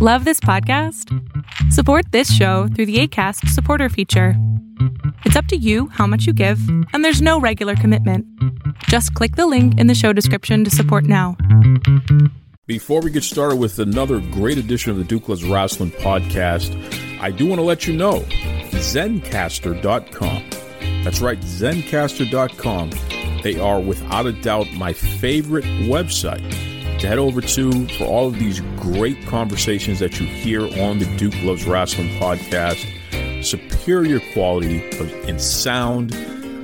Love this podcast? Support this show through the ACAST supporter feature. It's up to you how much you give, and there's no regular commitment. Just click the link in the show description to support now. Before we get started with another great edition of the Duke Loves Wrestling podcast, I do want to let you know Zencastr.com. That's right, Zencastr.com. They are without a doubt my favorite website to head over to for all of these great conversations that you hear on the Duke Loves Wrestling podcast. Superior quality in sound.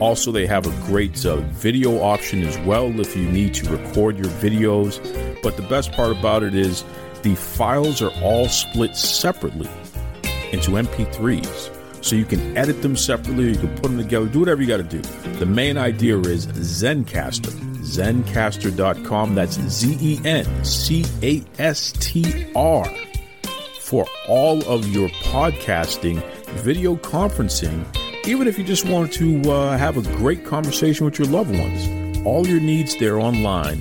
Also, they have a great uh, video option as well if you need to record your videos. But the best part about it is the files are all split separately into MP3s. So you can edit them separately, you can put them together, do whatever you got to do. The main idea is Zencastr zencastr.com. That's Z E N C A S T R for all of your podcasting, video conferencing, even if you just want to uh, have a great conversation with your loved ones. All your needs there online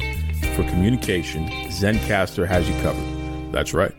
for communication, Zencastr has you covered. That's right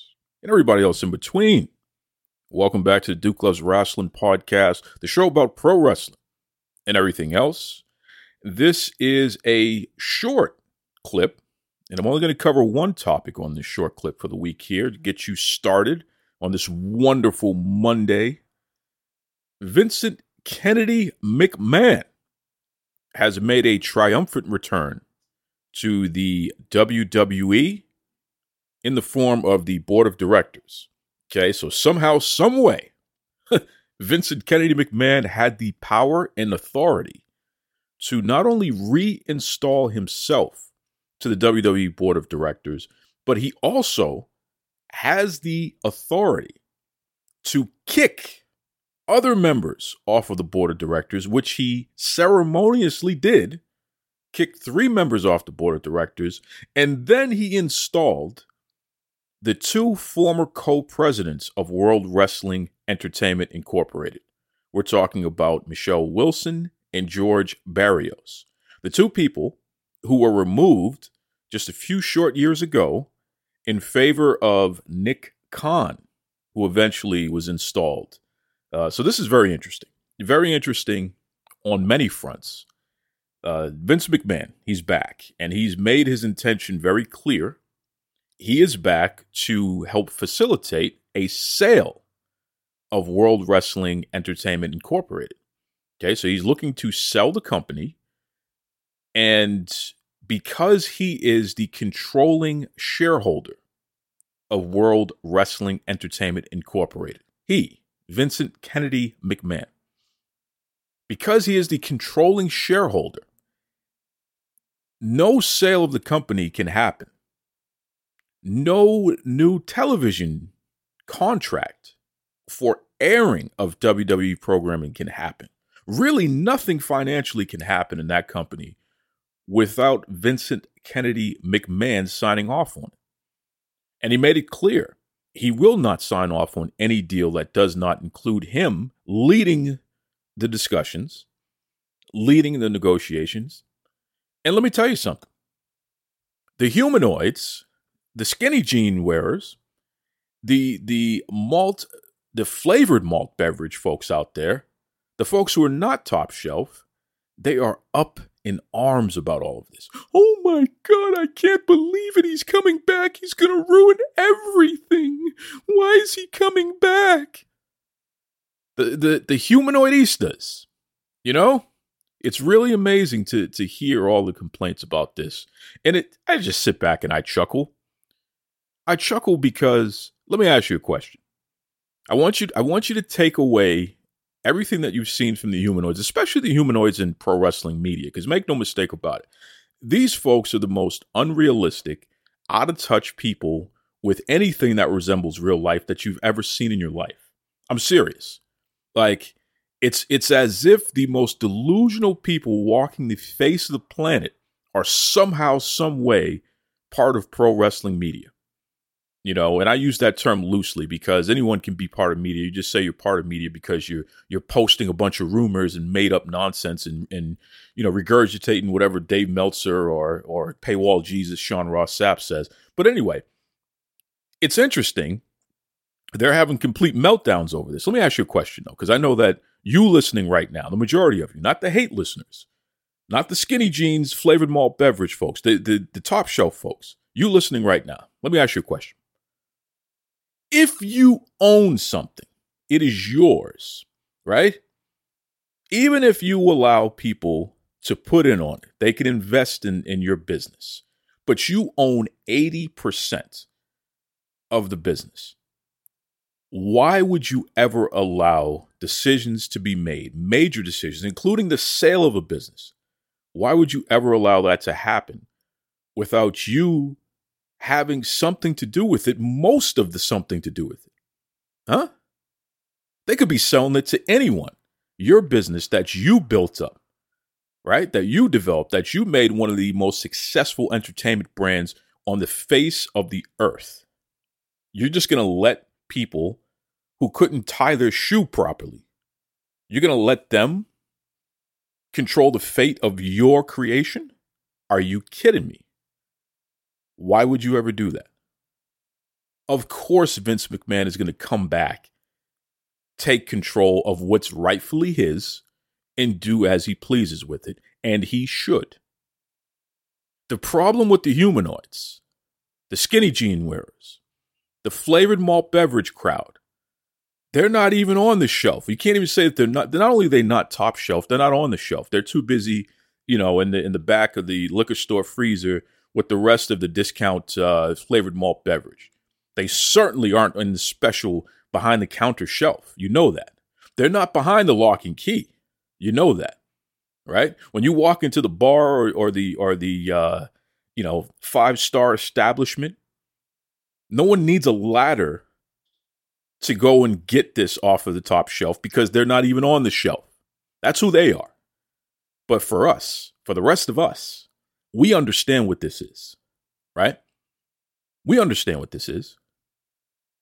and everybody else in between. Welcome back to the Duke Loves Wrestling podcast, the show about pro wrestling and everything else. This is a short clip, and I'm only going to cover one topic on this short clip for the week here to get you started on this wonderful Monday. Vincent Kennedy McMahon has made a triumphant return to the WWE in the form of the board of directors. Okay, so somehow, some way, Vincent Kennedy McMahon had the power and authority to not only reinstall himself to the WWE board of directors, but he also has the authority to kick other members off of the board of directors, which he ceremoniously did, kicked three members off the board of directors, and then he installed the two former co presidents of World Wrestling Entertainment Incorporated. We're talking about Michelle Wilson and George Barrios, the two people who were removed just a few short years ago in favor of Nick Khan, who eventually was installed. Uh, so this is very interesting. Very interesting on many fronts. Uh, Vince McMahon, he's back, and he's made his intention very clear he is back to help facilitate a sale of World Wrestling Entertainment Incorporated. Okay, so he's looking to sell the company. And because he is the controlling shareholder of World Wrestling Entertainment Incorporated, he, Vincent Kennedy McMahon, because he is the controlling shareholder, no sale of the company can happen no new television contract for airing of WWE programming can happen. Really, nothing financially can happen in that company without Vincent Kennedy McMahon signing off on it. And he made it clear he will not sign off on any deal that does not include him leading the discussions, leading the negotiations. And let me tell you something the humanoids the skinny jean wearers, the the malt, the flavored malt beverage folks out there, the folks who are not top shelf, they are up in arms about all of this. Oh my god, I can't believe it. He's coming back. He's going to ruin everything. Why is he coming back? The the the humanoidistas. You know? It's really amazing to to hear all the complaints about this. And it I just sit back and I chuckle I chuckle because let me ask you a question. I want you I want you to take away everything that you've seen from the humanoids, especially the humanoids in pro wrestling media, because make no mistake about it. These folks are the most unrealistic, out of touch people with anything that resembles real life that you've ever seen in your life. I'm serious. Like it's it's as if the most delusional people walking the face of the planet are somehow some way part of pro wrestling media. You know, and I use that term loosely because anyone can be part of media. You just say you're part of media because you're you're posting a bunch of rumors and made up nonsense and and you know regurgitating whatever Dave Meltzer or or paywall Jesus Sean Ross Sapp says. But anyway, it's interesting. They're having complete meltdowns over this. Let me ask you a question though, because I know that you listening right now, the majority of you, not the hate listeners, not the skinny jeans flavored malt beverage folks, the, the, the top shelf folks, you listening right now, let me ask you a question. If you own something, it is yours, right? Even if you allow people to put in on it, they can invest in, in your business, but you own 80% of the business. Why would you ever allow decisions to be made, major decisions, including the sale of a business? Why would you ever allow that to happen without you having something to do with it, most of the something to do with it? Huh? They could be selling it to anyone. Your business that you built up, right? That you developed, that you made one of the most successful entertainment brands on the face of the earth. You're just going to let people who couldn't tie their shoe properly, you're going to let them control the fate of your creation? Are you kidding me? Why would you ever do that? Of course, Vince McMahon is going to come back, take control of what's rightfully his, and do as he pleases with it, and he should. The problem with the humanoids, the skinny jean wearers, the flavored malt beverage crowd, they're not even on the shelf. You can't even say that they're not. They're not only they not top shelf, they're not on the shelf. They're too busy, you know, in the in the back of the liquor store freezer with the rest of the discount uh, flavored malt beverage. They certainly aren't in the special behind the counter shelf. You know that. They're not behind the lock and key. You know that, right? When you walk into the bar or, or the or the uh, you know five star establishment, no one needs a ladder to go and get this off of the top shelf because they're not even on the shelf. That's who they are. But for us, for the rest of us, we understand what this is, right? We understand what this is.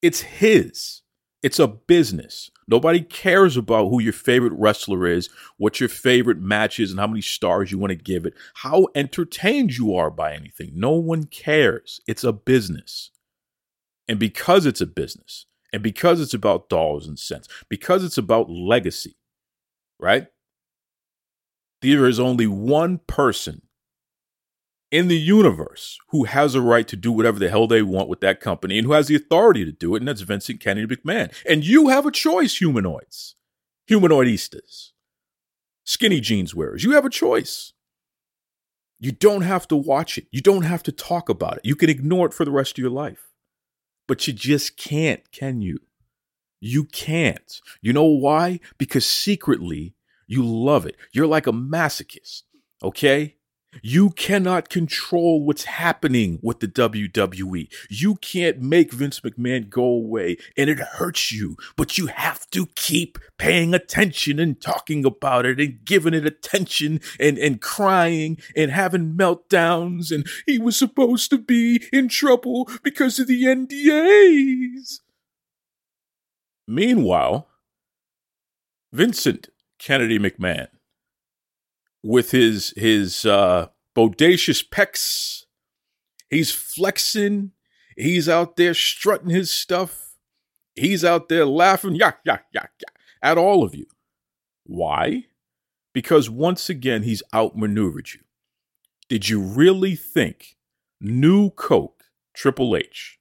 It's his. It's a business. Nobody cares about who your favorite wrestler is, what your favorite match is, and how many stars you want to give it, how entertained you are by anything. No one cares. It's a business. And because it's a business, and because it's about dollars and cents, because it's about legacy, right? There is only one person in the universe who has a right to do whatever the hell they want with that company and who has the authority to do it, and that's Vincent Kennedy McMahon. And you have a choice, humanoids, humanoidistas, skinny jeans wearers. You have a choice. You don't have to watch it. You don't have to talk about it. You can ignore it for the rest of your life. But you just can't, can you? You can't. You know why? Because secretly, you love it. You're like a masochist, okay? You cannot control what's happening with the WWE. You can't make Vince McMahon go away, and it hurts you, but you have to keep paying attention and talking about it and giving it attention and, and crying and having meltdowns. And he was supposed to be in trouble because of the NDAs. Meanwhile, Vincent Kennedy McMahon with his his uh, bodacious pecs. He's flexing. He's out there strutting his stuff. He's out there laughing, yak, yak, yak, yak, at all of you. Why? Because once again, he's outmaneuvered you. Did you really think New Coke, Triple H,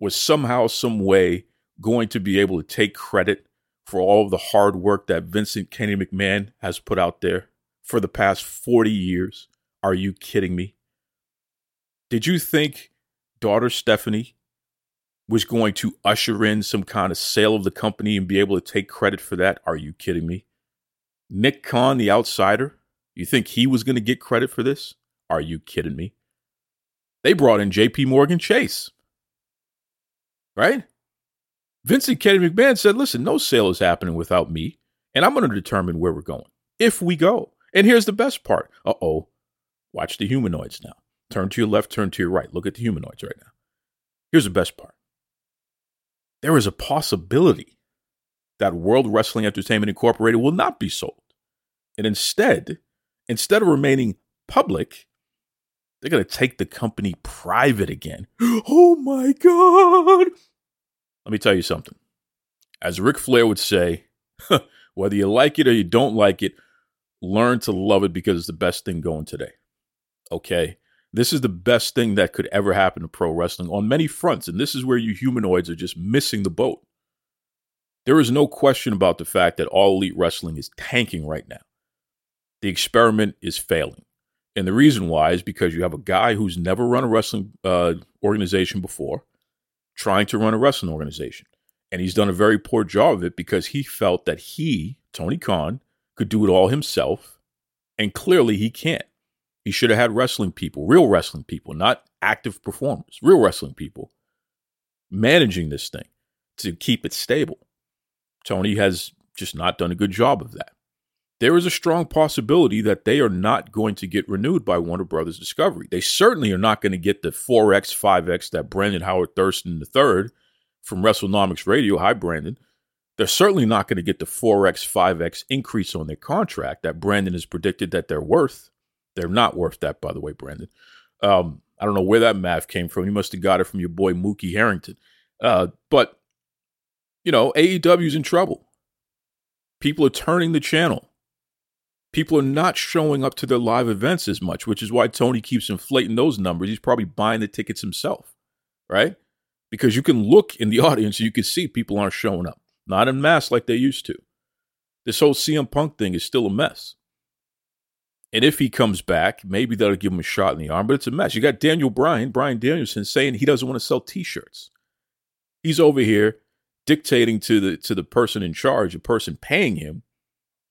was somehow, some way going to be able to take credit for all of the hard work that Vincent Kenny McMahon has put out there? For the past 40 years. Are you kidding me? Did you think daughter Stephanie was going to usher in some kind of sale of the company and be able to take credit for that? Are you kidding me? Nick Khan, the outsider, you think he was going to get credit for this? Are you kidding me? They brought in JP Morgan Chase. right? Vincent Kennedy McMahon said, listen, no sale is happening without me, and I'm going to determine where we're going if we go. And here's the best part. Uh oh. Watch the humanoids now. Turn to your left, turn to your right. Look at the humanoids right now. Here's the best part there is a possibility that World Wrestling Entertainment Incorporated will not be sold. And instead, instead of remaining public, they're going to take the company private again. Oh my God. Let me tell you something. As Ric Flair would say, whether you like it or you don't like it, learn to love it because it's the best thing going today. Okay? This is the best thing that could ever happen to pro wrestling on many fronts. And this is where you humanoids are just missing the boat. There is no question about the fact that all elite wrestling is tanking right now. The experiment is failing. And the reason why is because you have a guy who's never run a wrestling uh, organization before trying to run a wrestling organization. And he's done a very poor job of it because he felt that he, Tony Khan, could do it all himself. And clearly he can't. He should have had wrestling people, real wrestling people, not active performers, real wrestling people managing this thing to keep it stable. Tony has just not done a good job of that. There is a strong possibility that they are not going to get renewed by Warner Brothers Discovery. They certainly are not going to get the 4X, 5X that Brandon Howard Thurston III from WrestleNomics Radio, hi Brandon, they're certainly not going to get the 4X, 5X increase on their contract that Brandon has predicted that they're worth. They're not worth that, by the way, Brandon. Um, I don't know where that math came from. You must have got it from your boy Mookie Harrington. Uh, but, you know, AEW's in trouble. People are turning the channel. People are not showing up to their live events as much, which is why Tony keeps inflating those numbers. He's probably buying the tickets himself, right? Because you can look in the audience, you can see people aren't showing up, not in mass like they used to. This whole CM Punk thing is still a mess. And if he comes back, maybe that'll give him a shot in the arm, but it's a mess. You got Daniel Bryan, Bryan Danielson saying he doesn't want to sell t-shirts. He's over here dictating to the to the person in charge, the person paying him,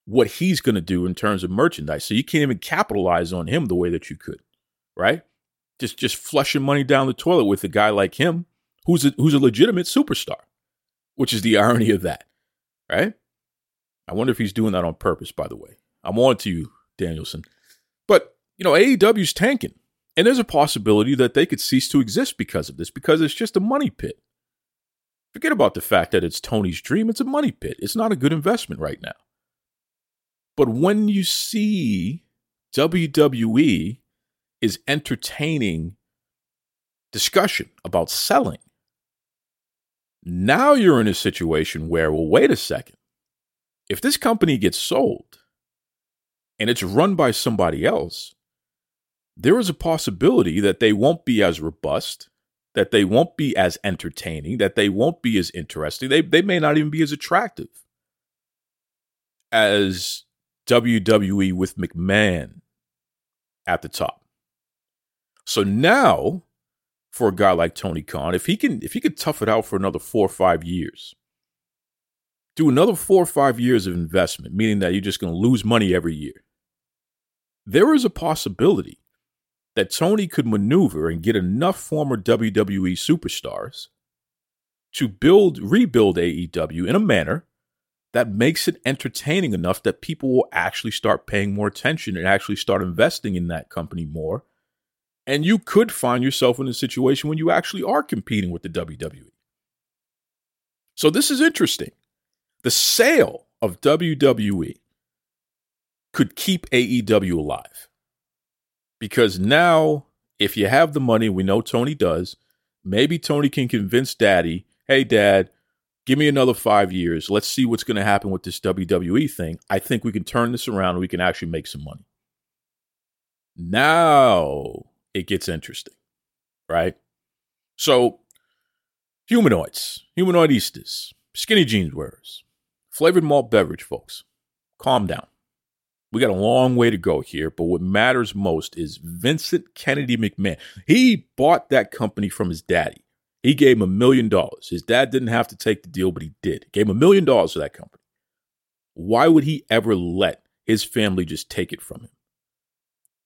what he's going to do in terms of merchandise. So you can't even capitalize on him the way that you could, right? Just just flushing money down the toilet with a guy like him, who's a, who's a legitimate superstar, which is the irony of that, right? I wonder if he's doing that on purpose. By the way, I'm on to you, Danielson. But, you know, AEW's tanking. And there's a possibility that they could cease to exist because of this, because it's just a money pit. Forget about the fact that it's Tony's dream. It's a money pit. It's not a good investment right now. But when you see WWE is entertaining discussion about selling, now you're in a situation where, well, wait a second. If this company gets sold, and it's run by somebody else, there is a possibility that they won't be as robust, that they won't be as entertaining, that they won't be as interesting. They, they may not even be as attractive as WWE with McMahon at the top. So now, for a guy like Tony Khan, if he can if he could tough it out for another four or five years, do another four or five years of investment, meaning that you're just going to lose money every year there is a possibility that Tony could maneuver and get enough former WWE superstars to build, rebuild AEW in a manner that makes it entertaining enough that people will actually start paying more attention and actually start investing in that company more. And you could find yourself in a situation when you actually are competing with the WWE. So this is interesting. The sale of WWE could keep AEW alive. Because now, if you have the money, we know Tony does, maybe Tony can convince daddy, hey, dad, give me another five years. Let's see what's going to happen with this WWE thing. I think we can turn this around and we can actually make some money. Now it gets interesting, right? So, humanoids, humanoidistas, skinny jeans wearers, flavored malt beverage folks, calm down. We got a long way to go here, but what matters most is Vincent Kennedy McMahon. He bought that company from his daddy. He gave him a million dollars. His dad didn't have to take the deal, but he did. He gave him a million dollars for that company. Why would he ever let his family just take it from him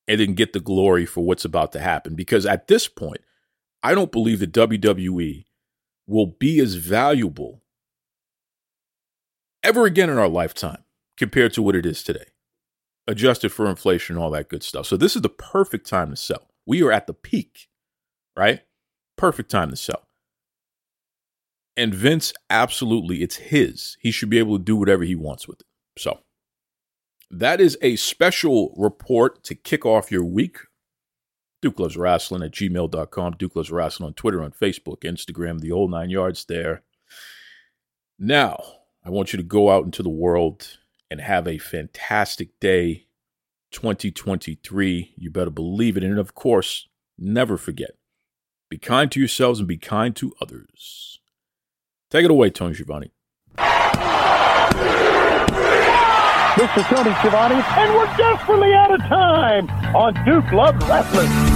and then get the glory for what's about to happen? Because at this point, I don't believe the WWE will be as valuable ever again in our lifetime compared to what it is today, adjusted for inflation and all that good stuff. So, this is the perfect time to sell. We are at the peak, right? Perfect time to sell. And Vince, absolutely, it's his. He should be able to do whatever he wants with it. So, that is a special report to kick off your week. Duke Loves Wrestling at gmail.com. Duke Loves Wrestling on Twitter, on Facebook, Instagram, the old nine yards there. Now, I want you to go out into the world and have a fantastic day 2023. You better believe it. And of course, never forget be kind to yourselves and be kind to others. Take it away, Tony Schiavone. Is Tony Schiavone, and we're desperately out of time on Duke Love Wrestling.